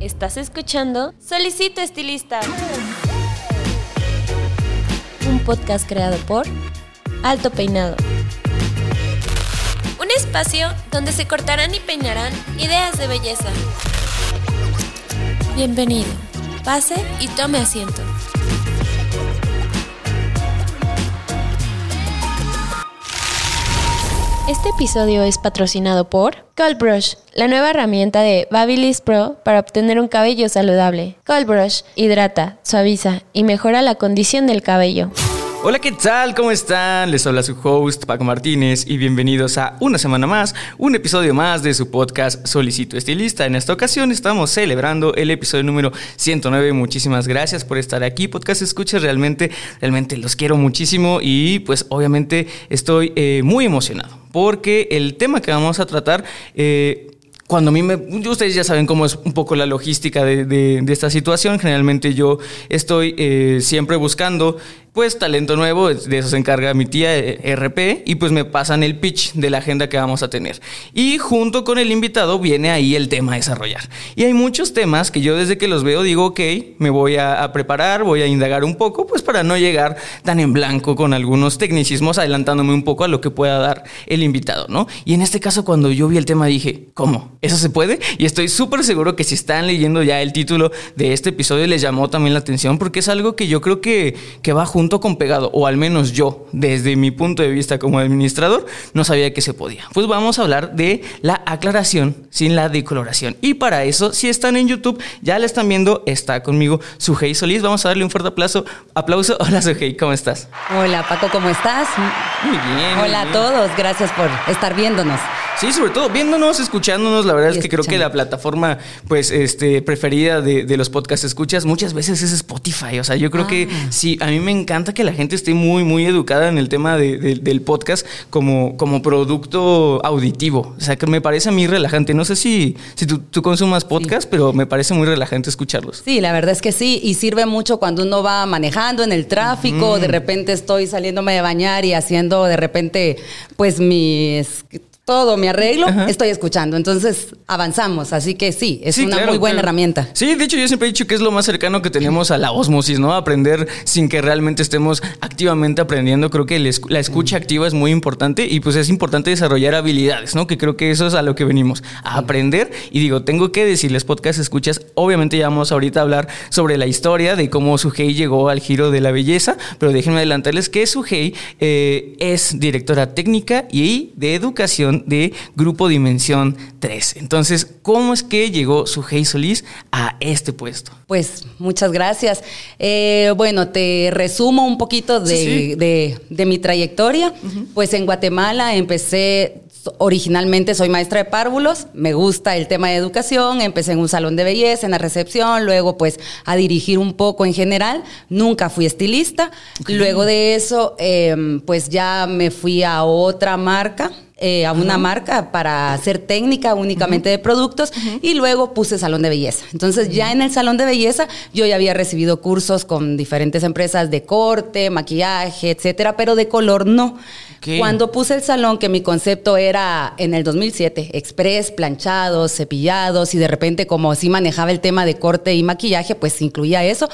Estás escuchando Solicito Estilista. Un podcast creado por Alto Peinado. Un espacio donde se cortarán y peinarán ideas de belleza. Bienvenido. Pase y tome asiento. Este episodio es patrocinado por Cold Brush, la nueva herramienta de Babyliss Pro para obtener un cabello saludable. Cold Brush hidrata, suaviza y mejora la condición del cabello. Hola, ¿qué tal? ¿Cómo están? Les habla su host Paco Martínez y bienvenidos a una semana más, un episodio más de su podcast Solicito Estilista. En esta ocasión estamos celebrando el episodio número 109. Muchísimas gracias por estar aquí. Podcast Escuchas, realmente, realmente los quiero muchísimo y pues obviamente estoy eh, muy emocionado porque el tema que vamos a tratar... Eh, cuando a mí me... Ustedes ya saben cómo es un poco la logística de, esta situación. Generalmente yo estoy eh, siempre buscando pues talento nuevo, de eso se encarga mi tía eh, RP y pues me pasan el pitch de la agenda que vamos a tener. Y junto con el invitado viene ahí el tema a desarrollar. Y hay muchos temas que yo desde que los veo digo, ok, me voy a, preparar, voy a indagar un poco, pues para no llegar tan en blanco con algunos tecnicismos, adelantándome un poco a lo que pueda dar el invitado, ¿no? Y en este caso cuando yo vi el tema dije, ¿cómo? ¿Eso se puede? Y estoy súper seguro que si están leyendo ya el título de este episodio les llamó también la atención porque es algo que yo creo que, que va junto junto con pegado, o al menos yo, desde mi punto de vista como administrador, no sabía que se podía. Pues vamos a hablar de la aclaración sin la decoloración. Y para eso, si están en YouTube, ya la están viendo, está conmigo Sujei Solís. Vamos a darle un fuerte aplauso. aplauso. Hola Sujei, ¿cómo estás? Hola Paco, ¿cómo estás? Muy bien. Hola a todos, gracias por estar viéndonos. Sí, sobre todo viéndonos, escuchándonos. La verdad es que creo que la plataforma, pues, este, preferida de, los podcasts escuchas muchas veces es Spotify. O sea, yo creo que ah. sí, a mí me encanta que la gente esté muy, muy educada en el tema del podcast como, como producto auditivo. O sea, que me parece a mí relajante. No sé si, si tú, consumas podcast, pero me parece muy relajante escucharlos. Sí, la verdad es que sí. Y sirve mucho cuando uno va manejando en el tráfico. De repente estoy saliéndome de bañar y haciendo de repente, pues, mis todo mi arreglo, estoy escuchando. Entonces avanzamos. Así que sí, es una muy buena herramienta. Sí, de hecho yo siempre he dicho que es lo más cercano que tenemos a la osmosis, ¿no? Aprender sin que realmente estemos activamente aprendiendo. Creo que la escucha activa es muy importante y pues es importante desarrollar habilidades, ¿no? Que creo que eso es a lo que venimos, a aprender. Y digo, tengo que decirles podcast escuchas, obviamente ya vamos ahorita a hablar sobre la historia de cómo Sujei llegó al giro de la belleza, pero déjenme adelantarles que Sujei eh, es directora técnica y de educación de Grupo Dimensión 3. Entonces, ¿cómo es que llegó Sujei Solís a este puesto? Pues muchas gracias. Eh, bueno, te resumo un poquito de, mi trayectoria. Pues en Guatemala empecé originalmente soy maestra de párvulos, me gusta el tema de educación, empecé en un salón de belleza, en la recepción, luego pues a dirigir un poco en general, nunca fui estilista, luego de eso em, pues ya me fui a otra marca eh, a una marca para hacer técnica únicamente de productos y luego puse salón de belleza. Entonces ya en el salón de belleza yo ya había recibido cursos con diferentes empresas de corte, maquillaje, etcétera, pero de color no. Cuando puse el salón, que mi concepto era en el 2007, express, planchados, cepillados y de repente como sí manejaba el tema de corte y maquillaje, pues incluía eso.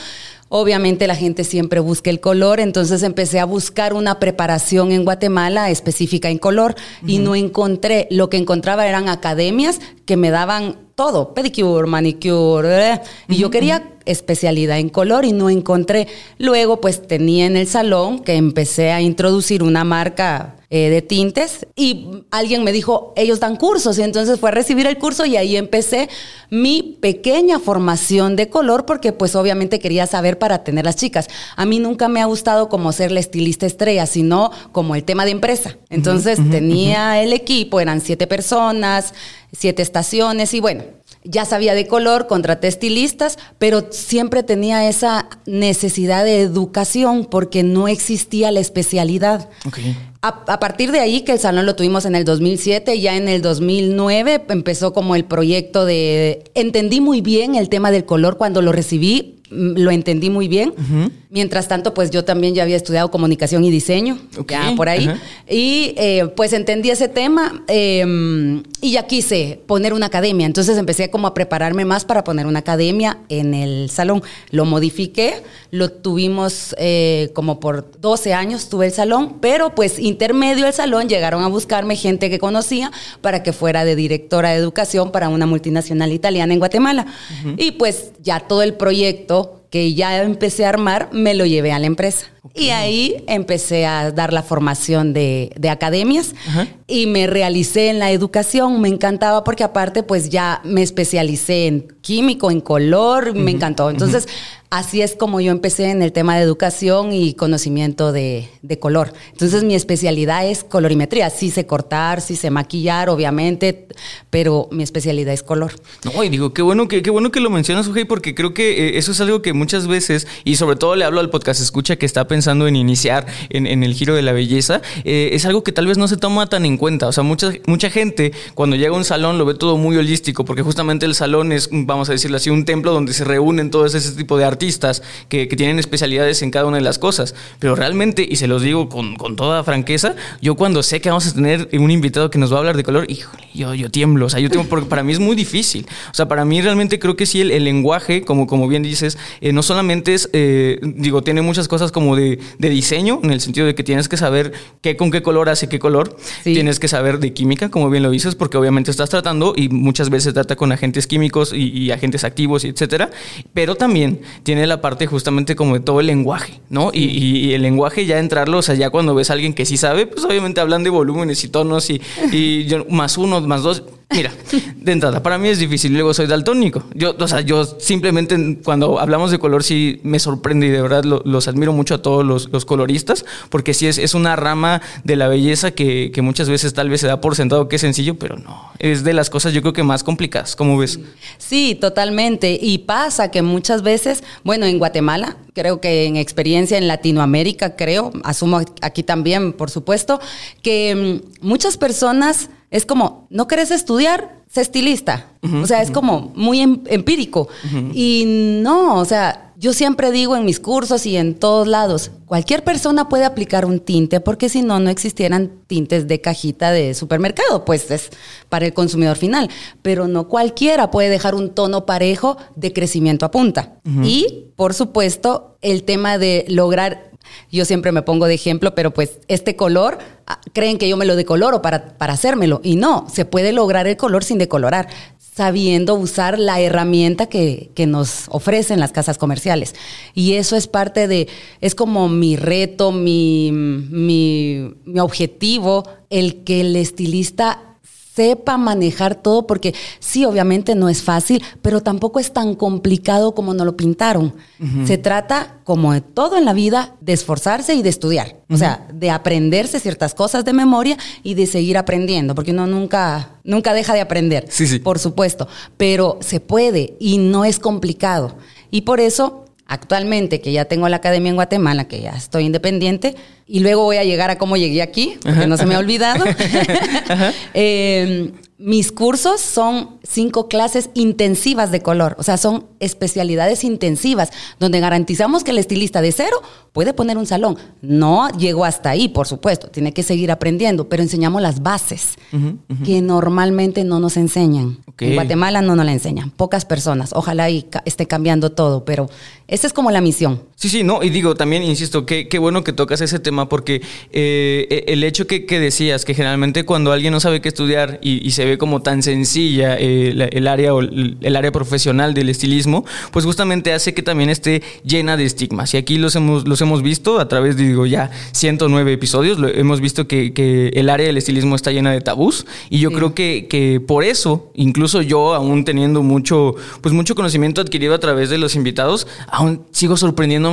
Obviamente la gente siempre busca el color, entonces empecé a buscar una preparación en Guatemala específica en color y no encontré, lo que encontraba eran academias que me daban todo, pedicure, manicure, eh, y yo quería especialidad en color y no encontré. Luego pues tenía en el salón que empecé a introducir una marca eh, de tintes y alguien me dijo, ellos dan cursos y entonces fue a recibir el curso y ahí empecé mi pequeña formación de color porque pues obviamente quería saber para tener las chicas. A mí nunca me ha gustado como ser la estilista estrella, sino como el tema de empresa. Entonces tenía el equipo, eran siete personas, siete estaciones y bueno, ya sabía de color, contraté estilistas, pero siempre tenía esa necesidad de educación porque no existía la especialidad. A, partir de ahí, que el salón lo tuvimos en el 2007, ya en el 2009 empezó como el proyecto de... Entendí muy bien el tema del color cuando lo recibí, lo entendí muy bien. Mientras tanto, pues yo también ya había estudiado comunicación y diseño, ya por ahí. Y eh, pues entendí ese tema eh, y ya quise poner una academia. Entonces empecé como a prepararme más para poner una academia en el salón. Lo modifiqué, lo tuvimos eh, como por 12 años, tuve el salón, pero pues intermedio del salón llegaron a buscarme gente que conocía para que fuera de directora de educación para una multinacional italiana en Guatemala. Y pues ya todo el proyecto que ya empecé a armar, me lo llevé a la empresa. Y ahí empecé a dar la formación de, de academias y me realicé en la educación. Me encantaba porque aparte pues ya me especialicé en químico, en color, me encantó. Entonces así es como yo empecé en el tema de educación y conocimiento de, de color. Entonces mi especialidad es colorimetría. Sí sé cortar, sí sé maquillar, obviamente, pero mi especialidad es color. No, y digo, qué bueno que, qué bueno que lo mencionas, Ujei, porque creo que eh, eso es algo que muchas veces, y sobre todo le hablo al podcast escucha que está pensando en iniciar en, en el giro de la belleza, eh, es algo que tal vez no se toma tan en cuenta. O sea, mucha, mucha gente cuando llega a un salón lo ve todo muy holístico, porque justamente el salón es, vamos a decirlo así, un templo donde se reúnen todos ese tipo de artistas que, que tienen especialidades en cada una de las cosas. Pero realmente, y se los digo con, con toda franqueza, yo cuando sé que vamos a tener un invitado que nos va a hablar de color, híjole, yo, yo tiemblo. O sea, yo tiemblo porque para mí es muy difícil. O sea, para mí realmente creo que sí el, el lenguaje, como, como bien dices, eh, no solamente es, eh, digo, tiene muchas cosas como de, de diseño, en el sentido de que tienes que saber qué con qué color hace qué color. Sí. Tienes que saber de química, como bien lo dices, porque obviamente estás tratando y muchas veces trata con agentes químicos y, y agentes activos, y etcétera. Pero también tiene la parte justamente como de todo el lenguaje, ¿no? Y el lenguaje ya entrarlo, o sea, ya cuando ves a alguien que sí sabe, pues obviamente hablan de volúmenes y tonos y, y yo, más uno, más dos. Mira, de entrada, para mí es difícil. Luego soy daltónico. Yo, o sea, yo simplemente cuando hablamos de color sí me sorprende y de verdad lo- los admiro mucho a todos los, los coloristas, porque sí es, es una rama de la belleza que, que muchas veces tal vez se da por sentado que es sencillo, pero no. Es de las cosas yo creo que más complicadas, como ves? Sí, totalmente. Y pasa que muchas veces, bueno, en Guatemala, creo que en experiencia en Latinoamérica, creo, asumo aquí también, por supuesto, que mm, muchas personas es como, ¿no querés estudiar? Sé estilista. o sea, es como muy em- empírico. Y no, o sea, yo siempre digo en mis cursos y en todos lados, cualquier persona puede aplicar un tinte porque si no, no existieran tintes de cajita de supermercado, pues es para el consumidor final. Pero no cualquiera puede dejar un tono parejo de crecimiento a punta. Y, por supuesto, el tema de lograr yo siempre me pongo de ejemplo, pero pues este color, ah, creen que yo me lo decoloro para, para hacérmelo. Y no, se puede lograr el color sin decolorar, sabiendo usar la herramienta que, que nos ofrecen las casas comerciales. Y eso es parte de, es como mi reto, mi, mi, mi objetivo, el que el estilista sepa manejar todo, porque sí, obviamente no es fácil, pero tampoco es tan complicado como nos lo pintaron. Se trata, como de todo en la vida, de esforzarse y de estudiar. O sea, de aprenderse ciertas cosas de memoria y de seguir aprendiendo, porque uno nunca, nunca deja de aprender. Sí, sí. Por supuesto, pero se puede y no es complicado. Y por eso actualmente que ya tengo la academia en Guatemala, que ya estoy independiente, y luego voy a llegar a cómo llegué aquí, porque no se me ha olvidado. Eh, mis cursos son cinco clases intensivas de color, o sea, son especialidades intensivas, donde garantizamos que el estilista de cero puede poner un salón. No llegó hasta ahí, por supuesto, tiene que seguir aprendiendo, pero enseñamos las bases que normalmente no nos enseñan. En Guatemala no nos la enseñan, pocas personas. Ojalá y ca- esté cambiando todo, pero esa es como la misión. Sí, sí, no, y digo, también insisto, qué, qué bueno que tocas ese tema porque eh, el hecho que, que decías, que generalmente cuando alguien no sabe qué estudiar y, y se ve como tan sencilla eh, la- el área o el, el área profesional del estilismo, pues justamente hace que también esté llena de estigmas. Y aquí los hemos, los hemos visto a través de, digo, ya 109 episodios, lo- hemos visto que, que el área del estilismo está llena de tabús y yo Sí. creo que, que por eso, incluso yo, aún teniendo mucho, pues mucho conocimiento adquirido a través de los invitados, aún sigo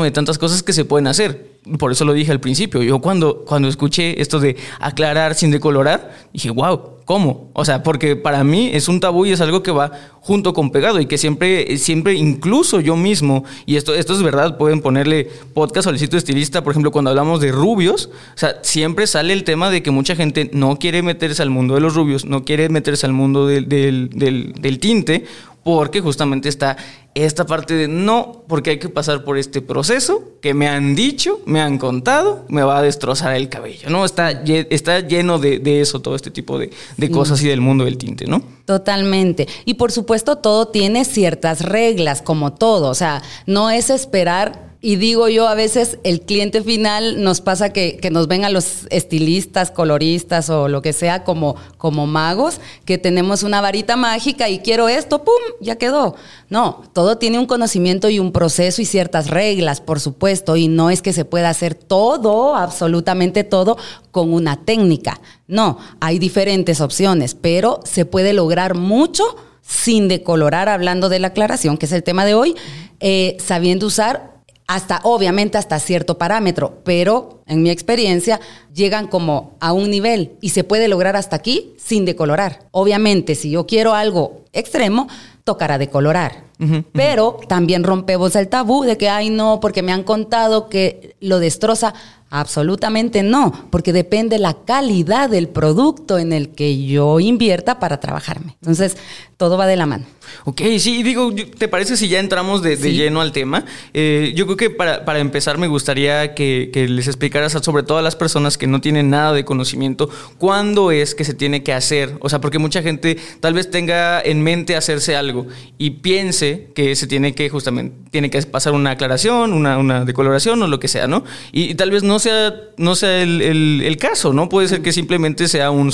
de tantas cosas que se pueden hacer. Por eso lo dije al principio. Yo cuando, cuando escuché esto de aclarar sin decolorar, dije, wow, ¿cómo? O sea, porque para mí es un tabú y es algo que va junto con pegado y que siempre, siempre, incluso yo mismo, y esto, esto es verdad, pueden ponerle podcast solicito estilista, por ejemplo, cuando hablamos de rubios, o sea, siempre sale el tema de que mucha gente no quiere meterse al mundo de los rubios, no quiere meterse al mundo del, del tinte, porque justamente está esta parte de no, porque hay que pasar por este proceso que me han dicho, me han contado, me va a destrozar el cabello, ¿no? Está, está lleno de, eso, todo este tipo de, de cosas y del mundo del tinte, ¿no? Totalmente. Y por supuesto todo tiene ciertas reglas, como todo. O sea, no es esperar y digo yo, a veces el cliente final nos pasa que, nos ven a los estilistas, coloristas o lo que sea como, como magos, que tenemos una varita mágica y quiero esto, ¡pum! Ya quedó. No, todo tiene un conocimiento y un proceso y ciertas reglas, por supuesto, y no es que se pueda hacer todo, absolutamente todo, con una técnica. No, hay diferentes opciones, pero se puede lograr mucho sin decolorar, hablando de la aclaración, que es el tema de hoy, eh, sabiendo usar hasta obviamente hasta cierto parámetro, pero en mi experiencia llegan como a un nivel y se puede lograr hasta aquí sin decolorar. Obviamente, si yo quiero algo extremo, tocará decolorar. Pero también rompemos el tabú de que, ay, no, porque me han contado que lo destroza. Absolutamente no, porque depende la calidad del producto en el que yo invierta para trabajarme. Entonces, todo va de la mano. Ok, sí, digo, ¿te parece si ya entramos de, lleno al tema? Eh, yo creo que para, empezar me gustaría que, les explicaras sobre todo a las personas que no tienen nada de conocimiento cuándo es que se tiene que hacer. O sea, porque mucha gente tal vez tenga en mente hacerse algo y piense que se tiene que justamente, tiene que pasar una aclaración, una, una decoloración o lo que sea, ¿no? Y, tal vez no sea, no sea el, caso, ¿no? Puede ser que simplemente sea un,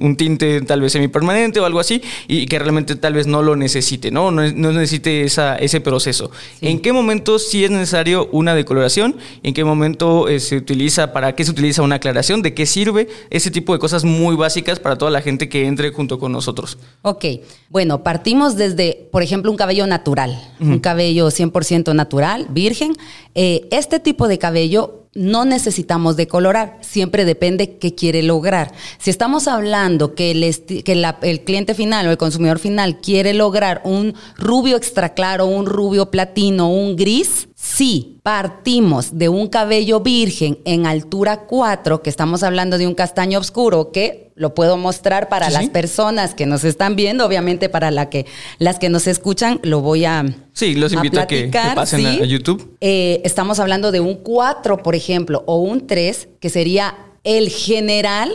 un tinte tal vez semipermanente o algo así y que realmente tal vez no lo necesite necesite, ¿no? No, necesite esa, ese proceso. ¿En qué momento sí es necesario una decoloración? ¿En qué momento eh, se utiliza, para qué se utiliza una aclaración? ¿De qué sirve? Ese tipo de cosas muy básicas para toda la gente que entre junto con nosotros. Ok, bueno, partimos desde, por ejemplo, un cabello natural, un cabello 100% natural, virgen. Eh, este tipo de cabello no necesitamos decolorar, siempre depende qué quiere lograr. Si estamos hablando que, el, que el, cliente final o el consumidor final quiere lograr un rubio extra claro, un rubio platino, un gris, si partimos de un cabello virgen en altura 4, que estamos hablando de un castaño oscuro, que lo puedo mostrar para las personas que nos están viendo, obviamente para la que, las que nos escuchan, lo voy a. Sí, los invito a, que, pasen a, YouTube. Eh, estamos hablando de un 4, por ejemplo, o un 3, que sería el general,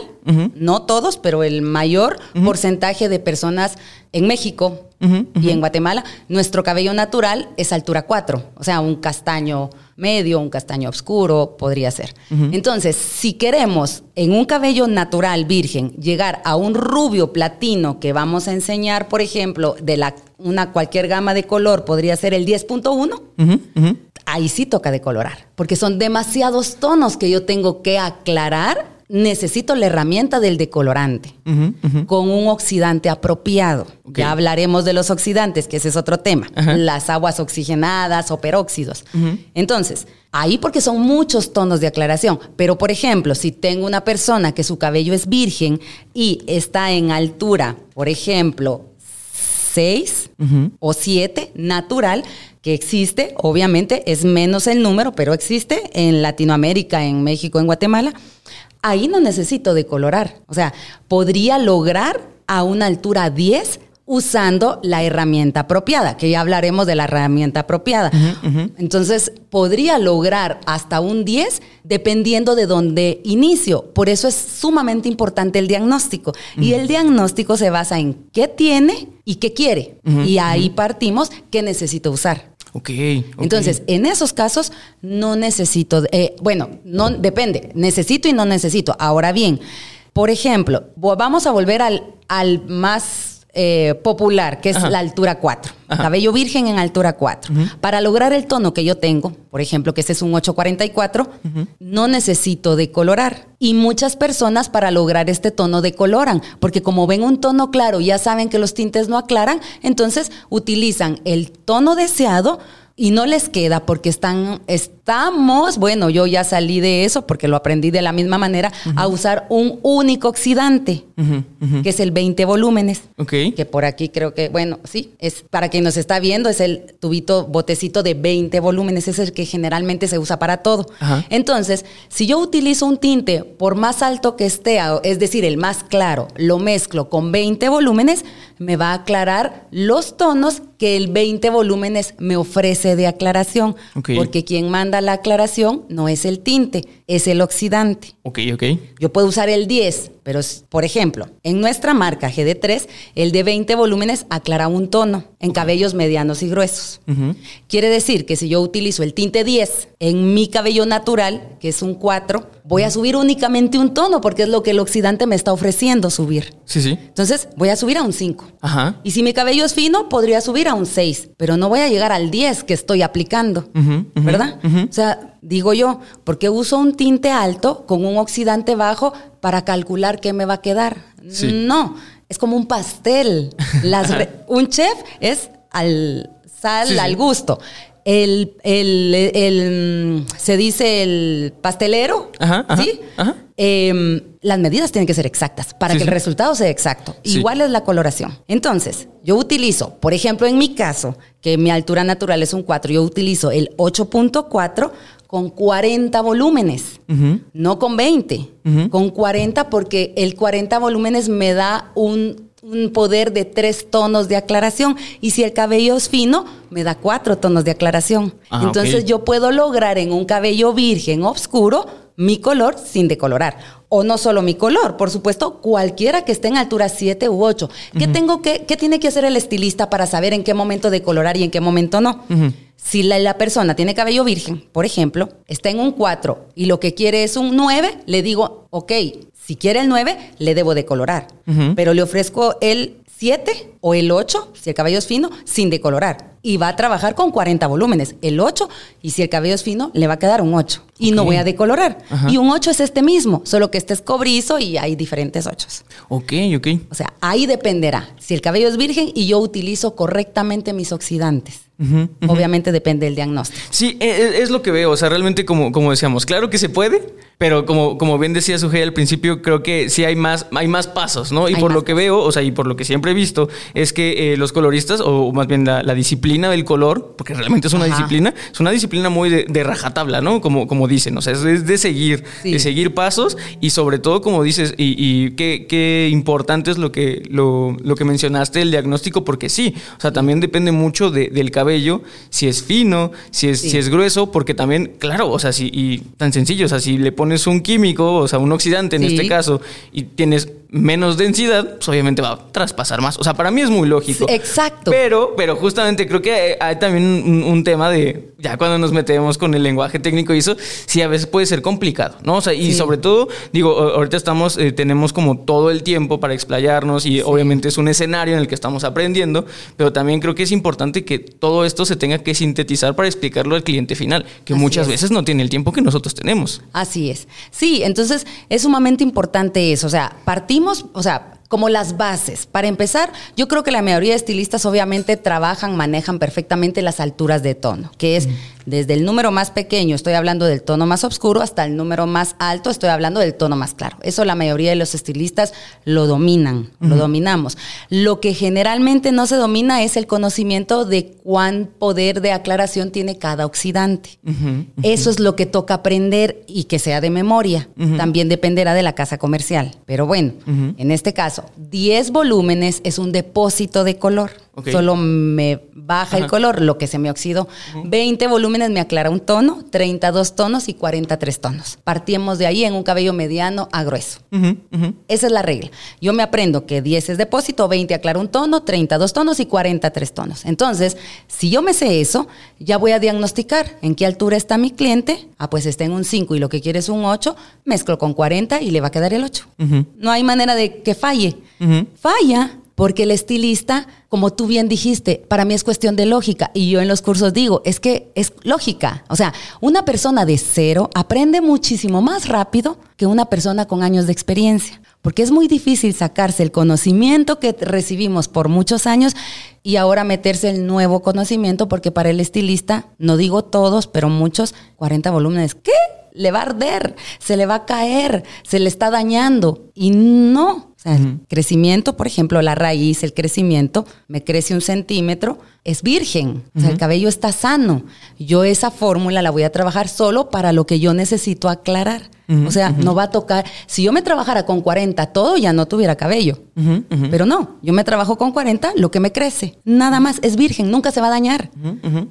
no todos, pero el mayor porcentaje de personas en México y en Guatemala, nuestro cabello natural es altura 4, o sea, un castaño medio, un castaño oscuro, podría ser. Entonces, si queremos en un cabello natural virgen llegar a un rubio platino que vamos a enseñar, por ejemplo, de la, una cualquier gama de color, podría ser el 10.1, ahí sí toca decolorar, porque son demasiados tonos que yo tengo que aclarar necesito la herramienta del decolorante con un oxidante apropiado. Ya hablaremos de los oxidantes, que ese es otro tema. Las aguas oxigenadas o peróxidos. Entonces, ahí porque son muchos tonos de aclaración. Pero, por ejemplo, si tengo una persona que su cabello es virgen y está en altura, por ejemplo, 6 o 7 natural, que existe, obviamente es menos el número, pero existe en Latinoamérica, en México, en Guatemala ahí no necesito decolorar. O sea, podría lograr a una altura 10 usando la herramienta apropiada, que ya hablaremos de la herramienta apropiada. Entonces, podría lograr hasta un 10 dependiendo de dónde inicio. Por eso es sumamente importante el diagnóstico. Y el diagnóstico se basa en qué tiene y qué quiere. y ahí partimos qué necesito usar. Ok. Entonces, en esos casos no necesito, eh, bueno, no depende, necesito y no necesito. Ahora bien, por ejemplo, vamos a volver al, al más eh, popular, que es la altura 4. Cabello virgen en altura 4. Para lograr el tono que yo tengo, por ejemplo, que este es un 844, no necesito decolorar. Y muchas personas para lograr este tono decoloran, porque como ven un tono claro, ya saben que los tintes no aclaran, entonces utilizan el tono deseado y no les queda porque están, estamos, bueno, yo ya salí de eso porque lo aprendí de la misma manera, a usar un único oxidante, que es el 20 volúmenes. Ok. Que por aquí creo que, bueno, sí, es para quien nos está viendo, es el tubito, botecito de 20 volúmenes, es el que generalmente se usa para todo. Entonces, si yo utilizo un tinte, por más alto que esté, es decir, el más claro, lo mezclo con 20 volúmenes, me va a aclarar los tonos que el 20 volúmenes me ofrece de aclaración. Porque quien manda la aclaración no es el tinte, es el oxidante. Ok, ok. Yo puedo usar el 10, pero por ejemplo, en nuestra marca GD3, el de 20 volúmenes aclara un tono en cabellos medianos y gruesos. Quiere decir que si yo utilizo el tinte 10 en mi cabello natural, que es un 4, voy a subir únicamente un tono porque es lo que el oxidante me está ofreciendo subir. Sí, sí. Entonces voy a subir a un 5. Ajá. Y si mi cabello es fino, podría subir a un 6, pero no voy a llegar al 10 que estoy aplicando, Ujú, ujú, ¿verdad? O sea, digo yo, ¿por qué uso un tinte alto con un oxidante bajo para calcular qué me va a quedar? Sí. No, es como un pastel. Las re- un chef es al sal, Sí, al gusto. El, el- el, mm, se dice el pastelero, Ajá, ajá, ¿sí? ajá. Em, las medidas tienen que ser exactas para Sí, que sí. el resultado sea exacto. Sí. Igual es la coloración. Entonces, yo utilizo, por ejemplo, en mi caso, que mi altura natural es un 4, yo utilizo el 8.4 con 40 volúmenes, no con 20, Ujú. con 40 porque el 40 volúmenes me da un, un poder de tres tonos de aclaración y si el cabello es fino, me da cuatro tonos de aclaración. Ah, Entonces yo puedo lograr en un cabello virgen oscuro mi color sin decolorar. O no solo mi color, por supuesto, cualquiera que esté en altura 7 u 8. ¿Qué, tengo que, ¿Qué tiene que hacer el estilista para saber en qué momento decolorar y en qué momento no? Si la, la persona tiene cabello virgen, por ejemplo, está en un 4 y lo que quiere es un 9, le digo, ok, si quiere el 9, le debo decolorar. Pero le ofrezco el 7 o el 8, si el cabello es fino, sin decolorar. Y va a trabajar con 40 volúmenes. El 8, y si el cabello es fino, le va a quedar un 8. Y no voy a decolorar. Ajá. Y un 8 es este mismo, solo que este es cobrizo y hay diferentes 8. Ok, ok. O sea, ahí dependerá. Si el cabello es virgen y yo utilizo correctamente mis oxidantes. Obviamente depende del diagnóstico. Sí, e- e- es, lo que veo. O sea, realmente, como, como decíamos, claro que se puede, pero como, como bien decía Sujei al principio, creo que sí hay más, hay más pasos, ¿no? Y Hay por lo que veo, o sea, y por lo que siempre he visto, es que eh, los coloristas, o más bien la, la disciplina del color, porque realmente es una Ajá. disciplina, es una disciplina muy de, de rajatabla, ¿no? Como, como dicen, o sea, es, es de seguir, Sí. de seguir pasos y sobre todo, como dices, y, y qué, qué importante es lo que, lo, lo que mencionaste, el diagnóstico, porque sí, o sea, también depende mucho de- del cabello, si es fino, si es, Sí. si es grueso, porque también, claro, o sea, si, y tan sencillo, o sea, si le pones un químico, o sea, un oxidante en Sí. este caso, y tienes menos densidad, pues obviamente va a traspasar más. O sea, para mí es muy lógico. Exacto. Pero, pero justamente creo que hay, también un, un tema de, ya cuando nos metemos con el lenguaje técnico y eso, sí a veces puede ser complicado, ¿no? O sea, y Sí. sobre todo, digo, ahorita estamos, eh, tenemos como todo el tiempo para explayarnos y obviamente es un escenario en el que estamos aprendiendo, pero también creo que es importante que todo esto se tenga que sintetizar para explicarlo al cliente final, que Así muchas es. veces no tiene el tiempo que nosotros tenemos. Así es. Sí, entonces es sumamente importante eso. O sea, partimos, o sea, como las bases. Para empezar, yo creo que la mayoría de estilistas obviamente trabajan, manejan perfectamente las alturas de tono, que es desde el número más pequeño, estoy hablando del tono más oscuro, hasta el número más alto, estoy hablando del tono más claro. Eso la mayoría de los estilistas lo dominan, lo dominamos. Lo que generalmente no se domina es el conocimiento de cuán poder de aclaración tiene cada oxidante. Eso es lo que toca aprender y que sea de memoria. También dependerá de la casa comercial. Pero bueno, en este caso, 10 volúmenes es un depósito de color. Solo me baja el color, lo que se me oxidó. 20 volúmenes me aclara un tono, 32 tonos y 43 tonos. Partimos de ahí en un cabello mediano a grueso. Esa es la regla. Yo me aprendo que 10 es depósito, 20 aclara un tono, 32 tonos y 43 tonos. Entonces, si yo me sé eso, ya voy a diagnosticar en qué altura está mi cliente. Ah, pues está en un 5 y lo que quiere es un 8, mezclo con 40 y le va a quedar el 8. No hay manera de que falle. Falla Porque el estilista, como tú bien dijiste, para mí es cuestión de lógica. Y yo en los cursos digo, es que es lógica. O sea, una persona de cero aprende muchísimo más rápido que una persona con años de experiencia. Porque es muy difícil sacarse el conocimiento que recibimos por muchos años y ahora meterse el nuevo conocimiento, porque para el estilista, no digo todos, pero muchos, 40 volúmenes. ¿Qué? le va a arder, se le va a caer, se le está dañando. Y no. Sea, el crecimiento, por ejemplo, la raíz, el crecimiento, me crece un centímetro, es virgen. O sea, el cabello está sano. Yo esa fórmula la voy a trabajar solo para lo que yo necesito aclarar. o sea, no va a tocar. Si yo me trabajara con 40 todo, ya no tuviera cabello. Pero no, yo me trabajo con 40 lo que me crece. Nada más, es virgen, nunca se va a dañar.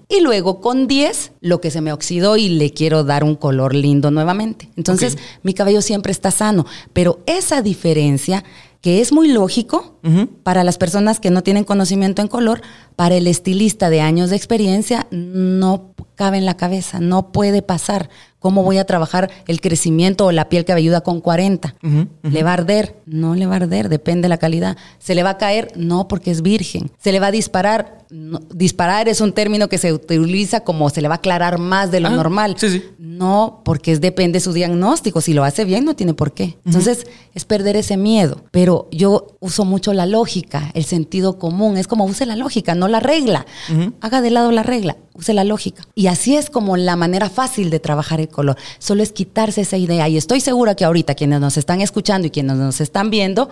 Y luego con 10 lo que se me oxidó y le quiero dar un color lindo nuevamente. Entonces, mi cabello siempre está sano. Pero esa diferencia que es muy lógico para las personas que no tienen conocimiento en color, para el estilista de años de experiencia no cabe en la cabeza, no puede pasar. ¿Cómo voy a trabajar el crecimiento o la piel cabelluda con 40? ¿Le va a arder? No le va a arder, depende de la calidad. ¿Se le va a caer? No, porque es virgen. ¿Se le va a disparar? disparar es un término que se utiliza como se le va a aclarar más de lo ah, normal. No, porque es, depende de su diagnóstico. Si lo hace bien, no tiene por qué. Entonces, es perder ese miedo. Pero yo uso mucho la lógica, el sentido común. Es como use la lógica, no la regla. Haga de lado la regla, use la lógica. Y así es como la manera fácil de trabajar el color. Solo es quitarse esa idea. Y estoy segura que ahorita quienes nos están escuchando y quienes nos están viendo,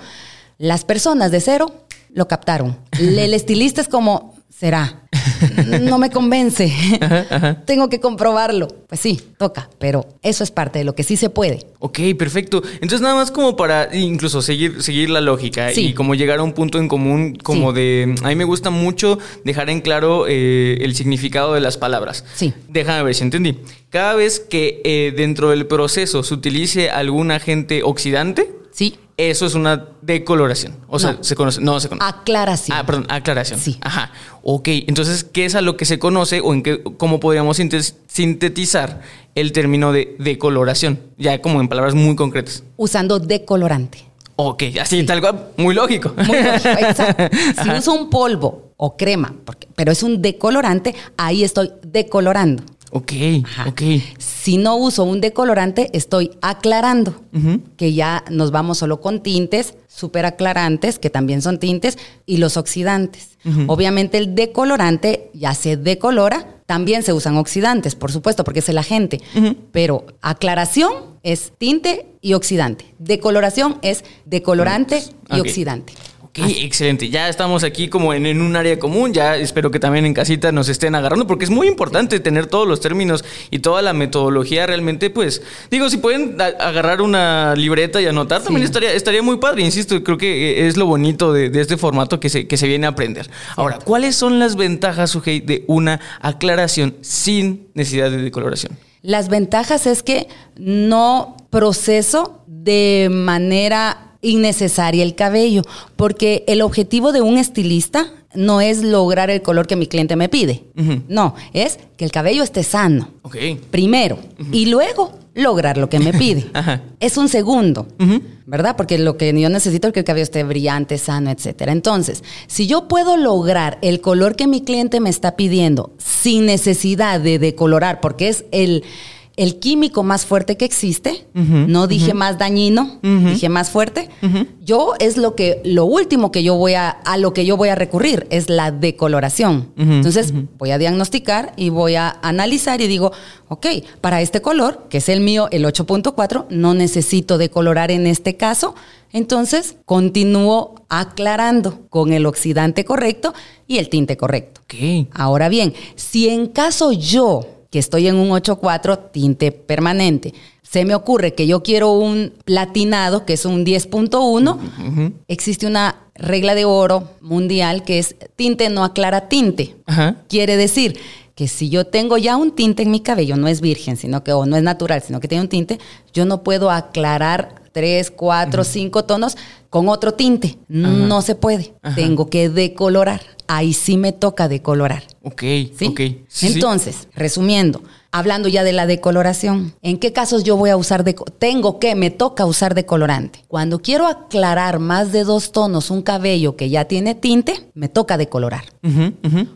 las personas de cero lo captaron. El estilista es como, será. No me convence. Tengo que comprobarlo. Pues sí, toca, pero eso es parte de lo que sí se puede. Ok, perfecto. Entonces nada más como para incluso seguir, seguir la lógica y como llegar a un punto en común, como de... A mí me gusta mucho dejar en claro eh, el significado de las palabras. Sí. Déjame ver si entendí. Cada vez que eh, dentro del proceso se utilice algún agente oxidante, Sí. Eso es una decoloración. O sea, se conoce. No, se conoce. Aclaración. Ah, perdón, aclaración. Sí. Ajá. Ok. Entonces, ¿qué es a lo que se conoce o en qué, cómo podríamos sintetizar el término de decoloración? Ya como en palabras muy concretas. Usando decolorante. Ok, así tal cual, muy lógico. Muy lógico, exacto. Si uso un polvo o crema, pero es un decolorante, ahí estoy decolorando. Ok, ok. Si no uso un decolorante, estoy aclarando, que ya nos vamos solo con tintes súper aclarantes, que también son tintes, y los oxidantes. Obviamente el decolorante ya se decolora, también se usan oxidantes, por supuesto, porque es el agente, pero aclaración es tinte y oxidante. Decoloración es decolorante y oxidante. Ok, excelente. Ya estamos aquí como en, un área común. Ya espero que también en casita nos estén agarrando porque es muy importante tener todos los términos y toda la metodología realmente, pues, digo, si pueden agarrar una libreta y anotar, también estaría, estaría muy padre. Insisto, creo que es lo bonito de, este formato que se, que se viene a aprender. Ahora, ¿cuáles son las ventajas, Sujei, de una aclaración sin necesidad de decoloración? Las ventajas es que no proceso de manera innecesaria el cabello, porque el objetivo de un estilista no es lograr el color que mi cliente me pide. No, es que el cabello esté sano. Primero. Y luego lograr lo que me pide. Es un segundo, ¿verdad? Porque lo que yo necesito es que el cabello esté brillante, sano, etc. Entonces, si yo puedo lograr el color que mi cliente me está pidiendo sin necesidad de decolorar, porque es el el químico más fuerte que existe, no dije más dañino, dije más fuerte. Yo es lo que, lo último que yo voy a, a lo que yo voy a recurrir es la decoloración. Entonces voy a diagnosticar y voy a analizar y digo, ok, para este color, que es el mío, el 8.4, no necesito decolorar en este caso. Entonces continúo aclarando con el oxidante correcto y el tinte correcto. Ahora bien, si en caso yo que estoy en un 8.4 tinte permanente. Se me ocurre que yo quiero un platinado, que es un 10.1. Existe una regla de oro mundial que es tinte no aclara tinte. Quiere decir que si yo tengo ya un tinte en mi cabello, no es virgen, sino que o no es natural, sino que tiene un tinte, yo no puedo aclarar tres, cuatro, cinco tonos con otro tinte. No se puede. Tengo que decolorar ahí sí me toca decolorar. Ok, ¿sí? ok. Entonces, resumiendo, hablando ya de la decoloración, ¿en qué casos yo voy a usar, de, tengo que, me toca usar decolorante? Cuando quiero aclarar más de dos tonos un cabello que ya tiene tinte, me toca decolorar.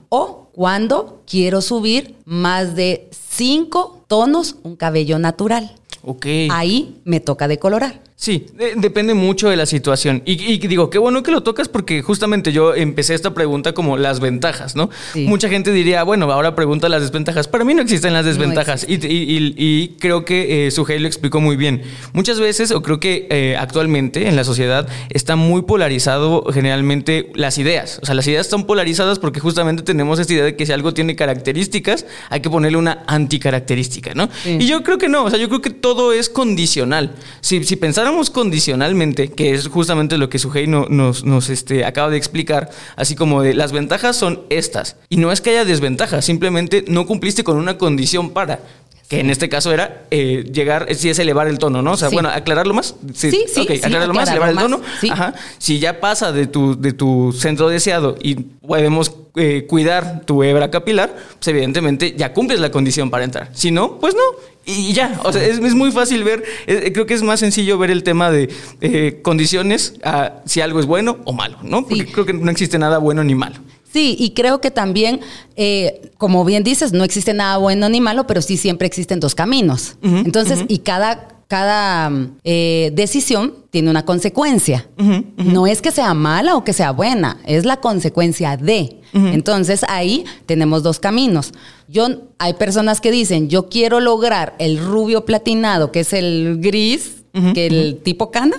O cuando quiero subir más de cinco tonos un cabello natural. Ok. Ahí me toca decolorar. Sí, depende mucho de la situación. Y, digo, qué bueno que lo tocas porque justamente yo empecé esta pregunta como las ventajas, ¿no? Mucha gente diría, bueno, ahora pregunta las desventajas. Para mí no existen las desventajas y, creo que eh, Sujei lo explicó muy bien. Muchas veces, o creo que eh, actualmente en la sociedad está muy polarizado generalmente las ideas. O sea, las ideas están polarizadas porque justamente tenemos esta idea de que si algo tiene características, hay que ponerle una anticaracterística, ¿no? Y yo creo que no, o sea, yo creo que todo es condicional. Si, si pensar condicionalmente, que es justamente lo que Sujei nos, nos este, acaba de explicar, así como de las ventajas son estas. Y no es que haya desventajas, simplemente no cumpliste con una condición para. Que en este caso era eh, llegar, si es elevar el tono, ¿no? O sea, bueno, aclararlo más. Sí, sí, sí, aclararlo más, elevar el tono. Ajá. Si ya pasa de tu, de tu centro deseado y podemos eh, cuidar tu hebra capilar, pues evidentemente ya cumples la condición para entrar. Si no, pues no y ya, o sea, es, muy fácil ver, eh, creo que es más sencillo ver el tema de eh, condiciones a si algo es bueno o malo, ¿no? Porque creo que no existe nada bueno ni malo. Sí, y creo que también, eh, como bien dices, no existe nada bueno ni malo, pero sí siempre existen dos caminos. Entonces, y cada cada eh, decisión tiene una consecuencia. No es que sea mala o que sea buena, es la consecuencia de. Entonces ahí tenemos dos caminos. Yo, hay personas que dicen, yo quiero lograr el rubio platinado, que es el gris, que el tipo cana,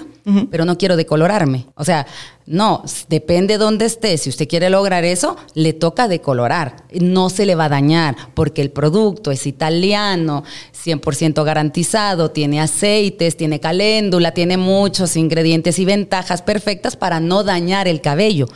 pero no quiero decolorarme. O sea, no, depende de dónde esté. Si usted quiere lograr eso, le toca decolorar. No se le va a dañar porque el producto es italiano, 100% garantizado, tiene aceites, tiene caléndula, tiene muchos ingredientes y ventajas perfectas para no dañar el cabello.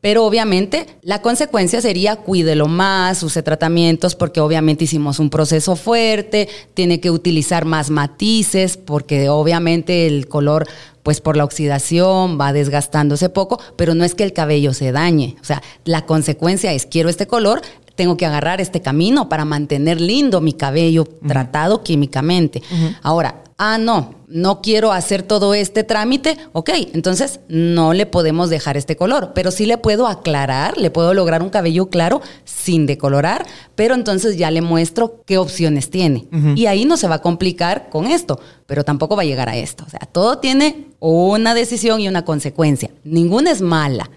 Pero obviamente la consecuencia sería cuídelo más, use tratamientos porque obviamente hicimos un proceso fuerte, tiene que utilizar más matices porque obviamente el color pues por la oxidación va desgastándose poco, pero no es que el cabello se dañe. O sea, la consecuencia es quiero este color, tengo que agarrar este camino para mantener lindo mi cabello tratado químicamente. Ahora, ah, no, no quiero hacer todo este trámite, ok, entonces no le podemos dejar este color, pero sí le puedo aclarar, le puedo lograr un cabello claro sin decolorar, pero entonces ya le muestro qué opciones tiene. Y ahí no se va a complicar con esto, pero tampoco va a llegar a esto. O sea, todo tiene una decisión y una consecuencia. Ninguna es mala,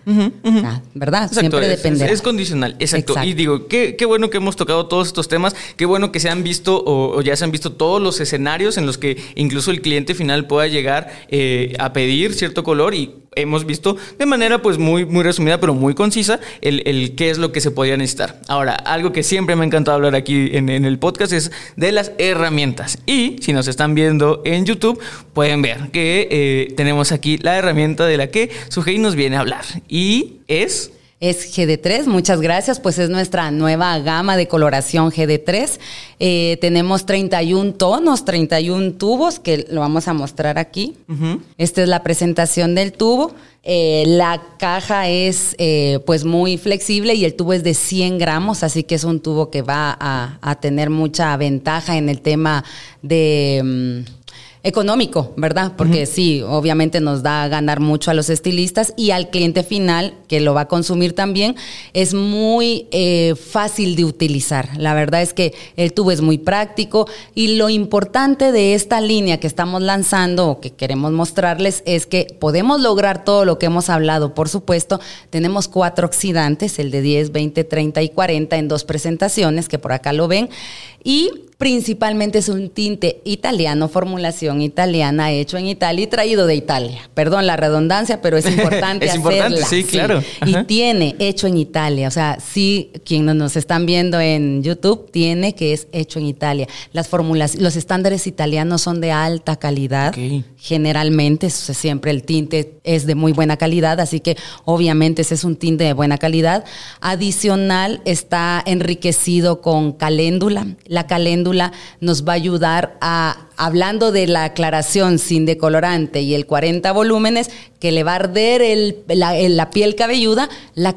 ¿verdad? Siempre depende. Es, condicional, exacto. Y digo, qué, bueno que hemos tocado todos estos temas, qué bueno que se han visto o ya se han visto todos los escenarios en los que incluso el cliente final pueda llegar eh, a pedir cierto color y hemos visto de manera pues muy, muy resumida pero muy concisa el, qué es lo que se podía necesitar. Ahora, algo que siempre me ha encantado hablar aquí en, el podcast es de las herramientas. Y si nos están viendo en YouTube, pueden ver que eh, tenemos aquí la herramienta de la que Sujei nos viene a hablar. Y es es GD3. Muchas gracias, pues es nuestra nueva gama de coloración GD3. Eh, tenemos 31 tonos, 31 tubos, que lo vamos a mostrar aquí. Esta es la presentación del tubo. Eh, la caja es eh, pues muy flexible y el tubo es de 100 gramos, así que es un tubo que va a, tener mucha ventaja en el tema de... Mm, económico, ¿verdad? Porque sí, obviamente nos da a ganar mucho a los estilistas y al cliente final, que lo va a consumir también, es muy eh, fácil de utilizar. La verdad es que el tubo es muy práctico y lo importante de esta línea que estamos lanzando o que queremos mostrarles es que podemos lograr todo lo que hemos hablado. Por supuesto, tenemos cuatro oxidantes, el de 10, 20, 30 y 40 en dos presentaciones, que por acá lo ven. Y principalmente es un tinte italiano, formulación italiana, hecho en Italia y traído de Italia. Perdón la redundancia, pero es importante es importante, sí, claro. Y tiene hecho en Italia. O sea, sí, quienes nos están viendo en YouTube, tiene que es hecho en Italia. Las fórmulas, los estándares italianos son de alta calidad. Generalmente, siempre el tinte es de muy buena calidad, así que obviamente ese es un tinte de buena calidad. Adicional, está enriquecido con caléndula. La caléndula caléndula nos va a ayudar a, hablando de la aclaración sin decolorante y el 40 volúmenes, que le va a arder el, la, piel cabelluda, la,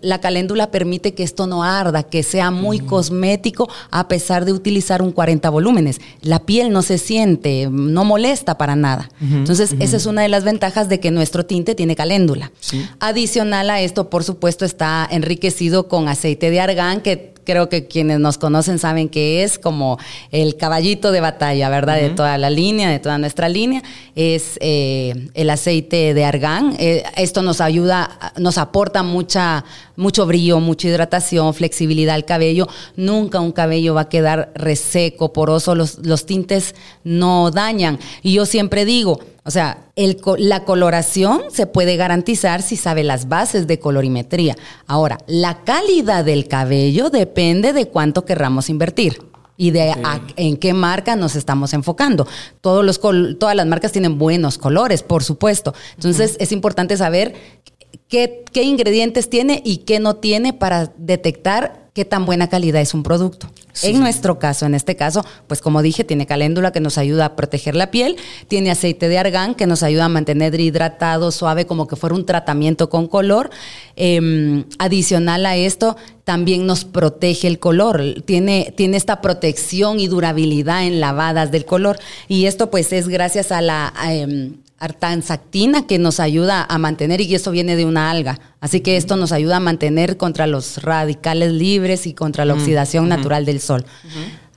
la caléndula permite que esto no arda, que sea muy cosmético a pesar de utilizar un 40 volúmenes. La piel no se siente, no molesta para nada. Entonces, esa es una de las ventajas de que nuestro tinte tiene caléndula. Adicional a esto, por supuesto, está enriquecido con aceite de argán que creo que quienes nos conocen saben que es como el caballito de batalla, ¿verdad? De toda la línea, de toda nuestra línea, es eh, el aceite de argán. Eh, esto nos ayuda, nos aporta mucha, mucho brillo, mucha hidratación, flexibilidad al cabello. Nunca un cabello va a quedar reseco, poroso, los, los tintes no dañan. Y yo siempre digo, o sea, el, la coloración se puede garantizar si sabe las bases de colorimetría. Ahora, la calidad del cabello depende de cuánto querramos invertir y de en qué marca nos estamos enfocando. Todos los todas las marcas tienen buenos colores, por supuesto. Entonces, es importante saber qué, qué ingredientes tiene y qué no tiene para detectar qué tan buena calidad es un producto. En nuestro caso, en este caso, pues como dije, tiene caléndula que nos ayuda a proteger la piel, tiene aceite de argán que nos ayuda a mantener hidratado, suave, como que fuera un tratamiento con color. Em, adicional a esto, también nos protege el color, tiene, tiene esta protección y durabilidad en lavadas del color. Y esto pues es gracias a la... Em, artansactina que nos ayuda a mantener, y eso viene de una alga. Así que esto nos ayuda a mantener contra los radicales libres y contra la oxidación natural del sol.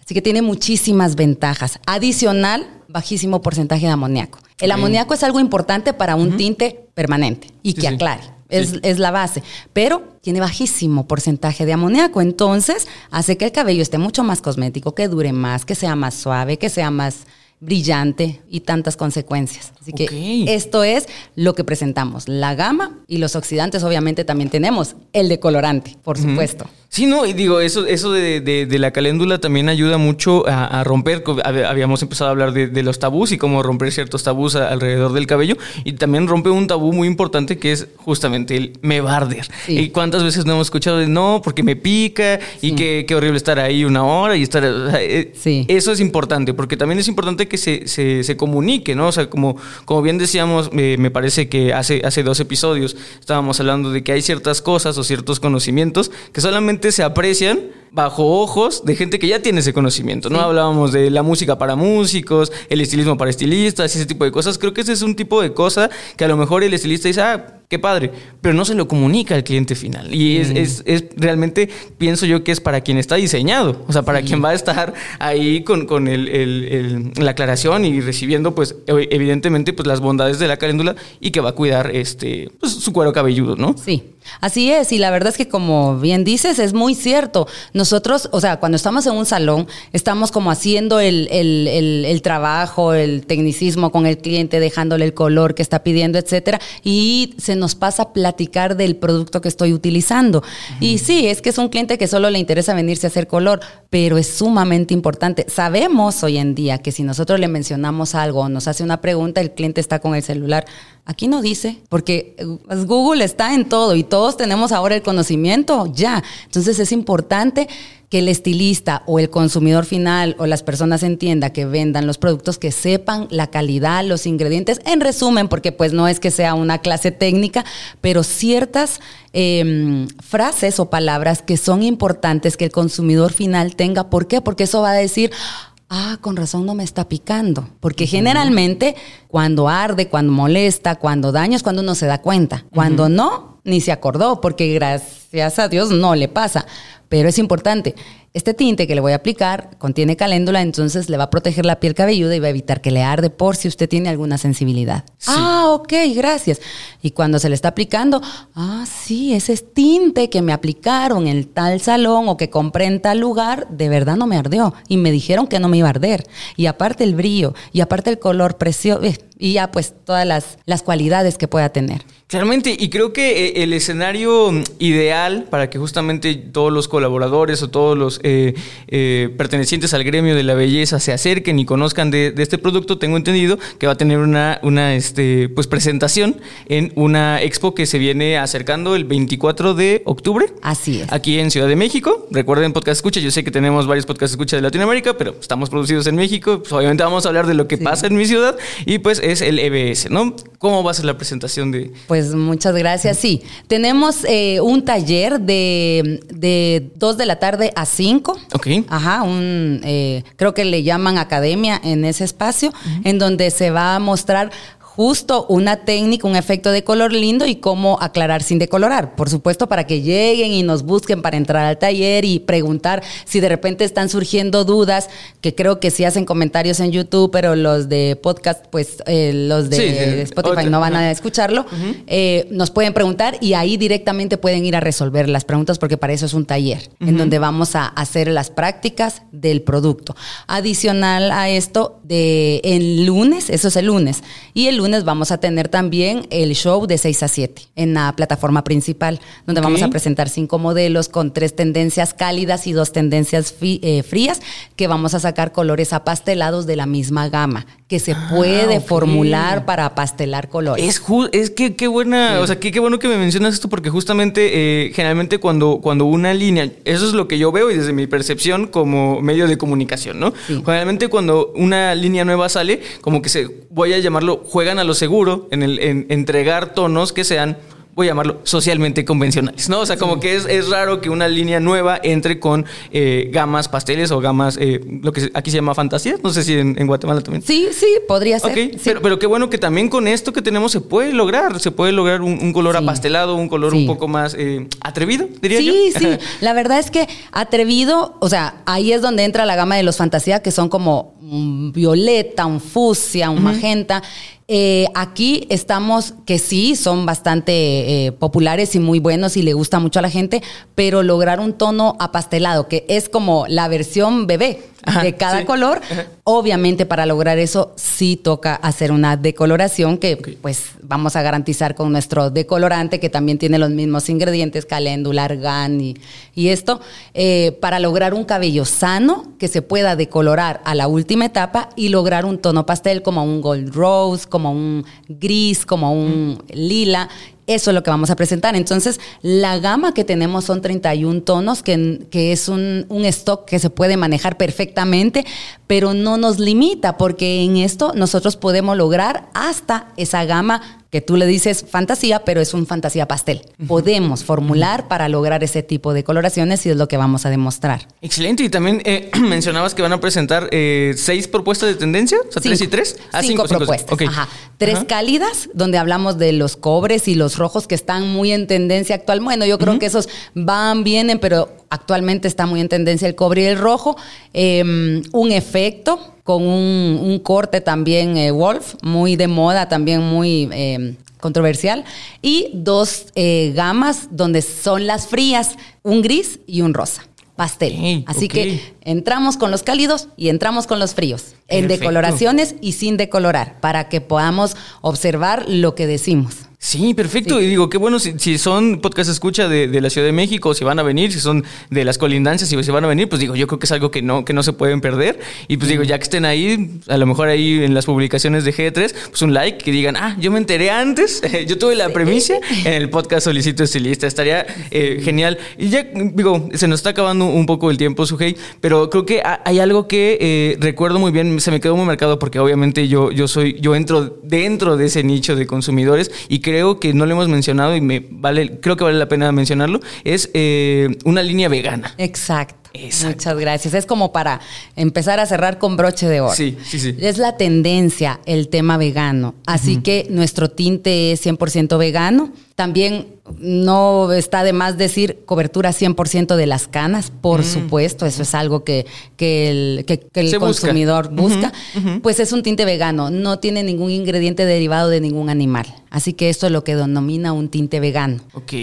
Así que tiene muchísimas ventajas. Adicional, bajísimo porcentaje de amoníaco. El amoníaco es algo importante para un tinte permanente y que aclare. Es, es, la base, pero tiene bajísimo porcentaje de amoníaco, entonces hace que el cabello esté mucho más cosmético, que dure más, que sea más suave, que sea más brillante y tantas consecuencias. Así que esto es lo que presentamos. La gama y los oxidantes obviamente también tenemos. El decolorante, por supuesto. Sí, no, y digo, eso, eso de, la caléndula también ayuda mucho a, romper. Habíamos empezado a hablar de, los tabús y cómo romper ciertos tabús alrededor del cabello. Y también rompe un tabú muy importante que es justamente el me barder. Y cuántas veces no hemos escuchado de no, porque me pica y qué, horrible estar ahí una hora y estar. Eh, sí. Eso es importante, porque también es importante que se, se, comunique, ¿no? O sea, como, como bien decíamos, me parece que hace, hace dos episodios estábamos hablando de que hay ciertas cosas o ciertos conocimientos que solamente se aprecian bajo ojos de gente que ya tiene ese conocimiento, ¿no? Hablábamos de la música para músicos, el estilismo para estilistas, ese tipo de cosas. Creo que ese es un tipo de cosa que a lo mejor el estilista dice, ah, qué padre, pero no se lo comunica al cliente final. Y es, realmente, pienso yo que es para quien está diseñado, o sea, para quien va a estar ahí con, con la aclaración y recibiendo, pues, evidentemente, pues las bondades de la caléndula y que va a cuidar este, pues, su cuero cabelludo, ¿no? Sí. Así es, y la verdad es que como bien dices, es muy cierto. Nosotros, o sea, cuando estamos en un salón, estamos como haciendo el, el, trabajo, el tecnicismo con el cliente, dejándole el color que está pidiendo, etcétera, y se nos pasa a platicar del producto que estoy utilizando. Y sí, es que es un cliente que solo le interesa venirse a hacer color, pero es sumamente importante. Sabemos hoy en día que si nosotros le mencionamos algo o nos hace una pregunta, el cliente está con el celular Aquí no dice, porque pues, Google está en todo y todos tenemos ahora el conocimiento ya. Entonces es importante que el estilista o el consumidor final o las personas en tienda que vendan los productos que sepan la calidad, los ingredientes, en resumen, porque pues no es que sea una clase técnica, pero ciertas em, frases o palabras que son importantes que el consumidor final tenga. ¿Por qué? Porque eso va a decir, ah, con razón no me está picando. Porque generalmente cuando arde, cuando molesta, cuando daña es cuando uno se da cuenta. Cuando no, ni se acordó, porque gracias a Dios no le pasa. Pero es importante. Este tinte que le voy a aplicar contiene caléndula, entonces le va a proteger la piel cabelluda y va a evitar que le arde por si usted tiene alguna sensibilidad. Ah, ok, gracias. Y cuando se le está aplicando, ah, sí, ese tinte que me aplicaron en tal salón o que compré en tal lugar, de verdad no me ardeó. Y me dijeron que no me iba a arder. Y aparte el brillo, y aparte el color precioso. Eh, y ya pues todas las, las cualidades que pueda tener. Claramente, y creo que eh, el escenario mm, ideal para que justamente todos los colaboradores o todos los eh, eh, pertenecientes al gremio de la belleza se acerquen y conozcan de, este producto, tengo entendido que va a tener una, una este, pues, presentación en una expo que se viene acercando el 24 de octubre. Así es. Aquí en Ciudad de México. Recuerden Podcast Escucha, yo sé que tenemos varios Podcast Escucha de Latinoamérica, pero estamos producidos en México. Pues obviamente vamos a hablar de lo que pasa en mi ciudad y pues es el EBS, ¿no? ¿Cómo va a ser la presentación de...? Pues muchas gracias. Sí, tenemos eh, un taller de, de 2 de la tarde a 5. Ok. Ajá, un, eh, creo que le llaman academia en ese espacio, en donde se va a mostrar justo una técnica, un efecto de color lindo y cómo aclarar sin decolorar. Por supuesto, para que lleguen y nos busquen para entrar al taller y preguntar si de repente están surgiendo dudas, que creo que sí hacen comentarios en YouTube, pero los de podcast, pues eh, los de Spotify no van a escucharlo, eh, nos pueden preguntar y ahí directamente pueden ir a resolver las preguntas porque para eso es un taller en donde vamos a hacer las prácticas del producto. Adicional a esto, de el lunes, eso es el lunes, y el lunes vamos a tener también el show de 6 a 7 en la plataforma principal, donde vamos a presentar cinco modelos con tres tendencias cálidas y dos tendencias eh, frías, que vamos a sacar colores apastelados de la misma gama, que se ah, puede formular para apastelar colores. Es, es que qué buena, o sea, qué, qué, bueno que me mencionas esto, porque justamente, eh, generalmente cuando, cuando una línea, eso es lo que yo veo y desde mi percepción como medio de comunicación, ¿no? Generalmente cuando una línea nueva sale, como que se, voy a llamarlo, juega a lo seguro en, el, en entregar tonos que sean voy a llamarlo, socialmente convencionales, ¿no? O sea, como que es, es, raro que una línea nueva entre con eh, gamas pasteles o gamas, eh, lo que aquí se llama fantasía, no sé si en, Guatemala también. Sí, sí, podría ser. Ok, Pero, pero qué bueno que también con esto que tenemos se puede lograr, se puede lograr un, color apastelado, un color un poco más eh, atrevido, diría yo. Sí, sí, la verdad es que atrevido, o sea, ahí es donde entra la gama de los fantasía, que son como un violeta, un fucsia, un magenta, eh, aquí estamos, que sí, son bastante eh, populares y muy buenos y le gusta mucho a la gente, pero lograr un tono apastelado, que es como la versión bebé de cada color. Obviamente para lograr eso sí toca hacer una decoloración que pues vamos a garantizar con nuestro decolorante que también tiene los mismos ingredientes, caléndula, argán y, y esto, eh, para lograr un cabello sano que se pueda decolorar a la última etapa y lograr un tono pastel como un gold rose, como un gris, como un lila eso es lo que vamos a presentar. Entonces, la gama que tenemos son 31 tonos, que, que es un, un, stock que se puede manejar perfectamente, pero no nos limita, porque en esto nosotros podemos lograr hasta esa gama que tú le dices fantasía, pero es un fantasía pastel. Podemos formular para lograr ese tipo de coloraciones y es lo que vamos a demostrar. Excelente. Y también eh, mencionabas que van a presentar eh, seis propuestas de tendencia, o sea, tres y tres. Ah, cinco, propuestas. Ajá. Tres cálidas, donde hablamos de los cobres y los rojos que están muy en tendencia actual. Bueno, yo creo que esos van, vienen, pero actualmente está muy en tendencia el cobre y el rojo. Em, un efecto con un, corte también eh, Wolf, muy de moda, también muy eh, controversial, y dos eh, gamas donde son las frías, un gris y un rosa. Pastel. Así que entramos con los cálidos y entramos con los fríos, en decoloraciones y sin decolorar, para que podamos observar lo que decimos. Sí, perfecto. Y digo, qué bueno si, son podcast escucha de, la Ciudad de México, si van a venir, si son de las colindancias, si, si van a venir, pues digo, yo creo que es algo que no, que no se pueden perder. Y pues digo, ya que estén ahí, a lo mejor ahí en las publicaciones de G3, pues un like, que digan, ah, yo me enteré antes, yo tuve la premisa en el podcast Solicito Estilista. Estaría eh, genial. Y ya, digo, se nos está acabando un poco el tiempo, Sujei, pero creo que hay algo que eh, recuerdo muy bien, se me quedó muy marcado porque obviamente yo, yo soy, yo entro dentro de ese nicho de consumidores y que creo que no le hemos mencionado y me vale, creo que vale la pena mencionarlo, es eh, una línea vegana. Exacto. Muchas gracias. Es como para empezar a cerrar con broche de oro. Sí, sí, sí. Es la tendencia el tema vegano. Así que nuestro tinte es 100% vegano. También no está de más decir cobertura 100% de las canas, por mm. supuesto, eso es algo que, que el, que, el consumidor busca. Pues es un tinte vegano, no tiene ningún ingrediente derivado de ningún animal. Así que esto es lo que denomina un tinte vegano. Ok.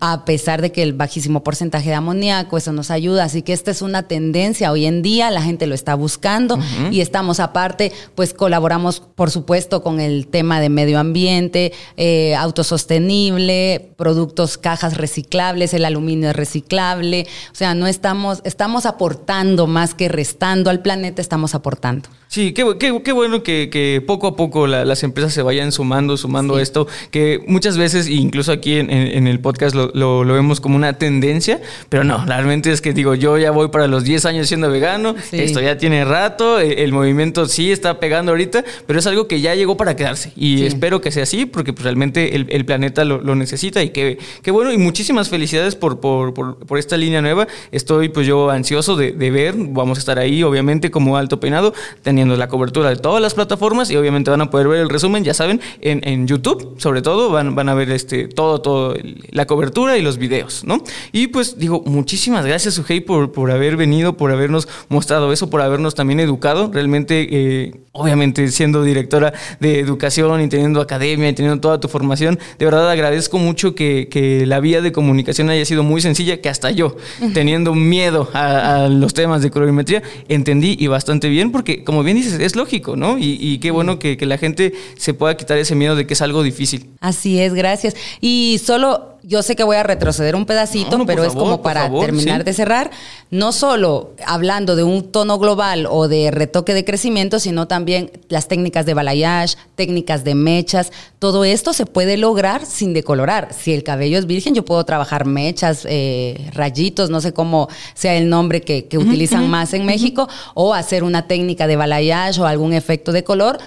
a pesar de que el bajísimo porcentaje de amoníaco, eso nos ayuda. Así que esta es una tendencia hoy en día, la gente lo está buscando y estamos aparte, pues colaboramos, por supuesto, con el tema de medio ambiente, eh, autosostenible, productos, cajas reciclables, el aluminio es reciclable, o sea, no estamos, estamos aportando más que restando al planeta, estamos aportando. Sí, qué, qué, bueno que, poco a poco las empresas se vayan sumando, sumando esto, que muchas veces, incluso aquí en, el podcast lo, lo, vemos como una tendencia, pero no, realmente es que digo, yo ya voy para los 10 años siendo vegano, esto ya tiene rato, e, el, movimiento sí está pegando ahorita, pero es algo que ya llegó para quedarse y espero que sea así porque pues, realmente el, planeta lo, necesita y qué, qué bueno y muchísimas felicidades por, por, por, esta línea nueva. Estoy pues yo ansioso de, de ver, vamos a estar ahí obviamente como alto peinado, teniendo la cobertura de todas las plataformas y obviamente van a poder ver el resumen, ya saben, en, en YouTube, sobre todo, van, van a ver este, todo, todo, la cobertura y los videos, ¿no? Y pues digo, muchísimas gracias, Sujei, por, por haber venido, por habernos mostrado eso, por habernos también educado. Realmente, eh, obviamente, siendo directora de educación y teniendo academia y teniendo toda tu formación, de verdad agradezco mucho que, que la vía de comunicación haya sido muy sencilla, que hasta yo, teniendo miedo a, a los temas de colorimetría, entendí y bastante bien, porque como bien dices, es lógico, ¿no? Y, qué bueno que, que, la gente se pueda quitar ese miedo de que es algo difícil. Así es, gracias. Y solo, yo sé que voy a retroceder un pedacito, pero es como para terminar de cerrar, no solo hablando de un tono global o de retoque de crecimiento, sino también las técnicas de balayage, técnicas de mechas, todo esto se puede lograr sin decolorar. Si el cabello es virgen, yo puedo trabajar mechas, eh, rayitos, no sé cómo sea el nombre que, utilizan más en México, o hacer una técnica de balayage o algún efecto de color,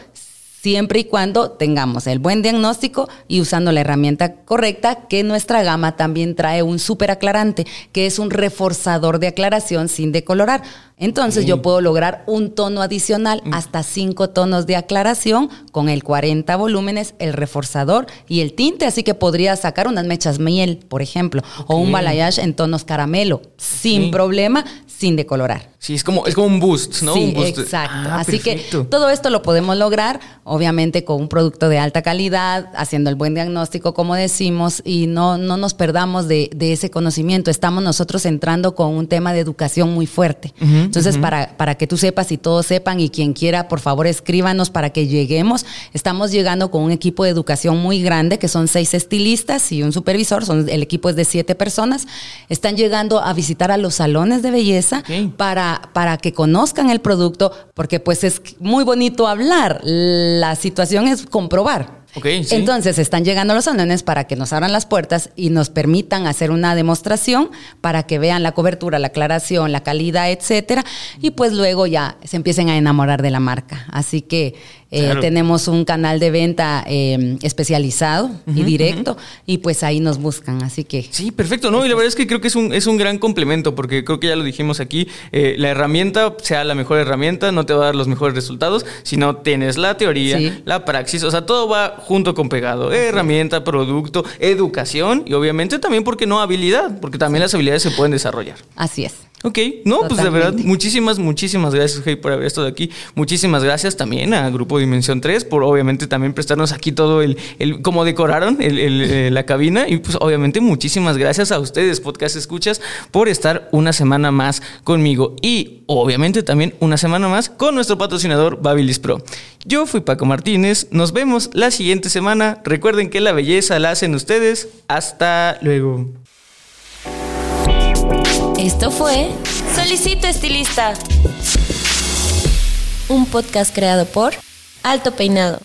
siempre y cuando tengamos el buen diagnóstico y usando la herramienta correcta, que nuestra gama también trae un super aclarante, que es un reforzador de aclaración sin decolorar. Entonces yo puedo lograr un tono adicional, mm. hasta cinco tonos de aclaración con el 40 volúmenes, el reforzador y el tinte. Así que podría sacar unas mechas miel, por ejemplo, o un balayage en tonos caramelo, sin problema, sin decolorar. Sí, es como, es como un boost, ¿no? Sí, boost. exacto. Ah, Así que todo esto lo podemos lograr, obviamente, con un producto de alta calidad, haciendo el buen diagnóstico, como decimos, y no, no nos perdamos de, ese conocimiento. Estamos nosotros entrando con un tema de educación muy fuerte. Entonces, para, para que tú sepas y todos sepan, y quien quiera, por favor, escríbanos para que lleguemos. Estamos llegando con un equipo de educación muy grande, que son seis estilistas y un supervisor, son, el equipo es de siete personas. Están llegando a visitar a los salones de belleza para, para que conozcan el producto, porque pues es muy bonito hablar. La situación es comprobar. Entonces están llegando los salones para que nos abran las puertas y nos permitan hacer una demostración para que vean la cobertura, la aclaración, la calidad, etcétera, y pues luego ya se empiecen a enamorar de la marca. Así que eh, tenemos un canal de venta eh, especializado y directo y pues ahí nos buscan, así que... Sí, perfecto, ¿no? Y la verdad es que creo que es un, es un gran complemento porque creo que ya lo dijimos aquí, eh, la herramienta sea la mejor herramienta, no te va a dar los mejores resultados, si no tienes la teoría, la praxis, o sea, todo va junto con pegado, herramienta, producto, educación y obviamente también, porque no habilidad? Porque también las habilidades se pueden desarrollar. Así es. Ok, no, pues de verdad, muchísimas, muchísimas gracias, Hey, por haber estado aquí. Muchísimas gracias también a Grupo Dimensión 3 por obviamente también prestarnos aquí todo el, el cómo decoraron el, eh, la cabina. Y pues obviamente muchísimas gracias a ustedes, podcast escuchas, por estar una semana más conmigo. Y obviamente también una semana más con nuestro patrocinador Babilis Pro. Yo fui Paco Martínez, nos vemos la siguiente semana. Recuerden que la belleza la hacen ustedes. Hasta luego. Esto fue Solicito Estilista, un podcast creado por Alto Peinado.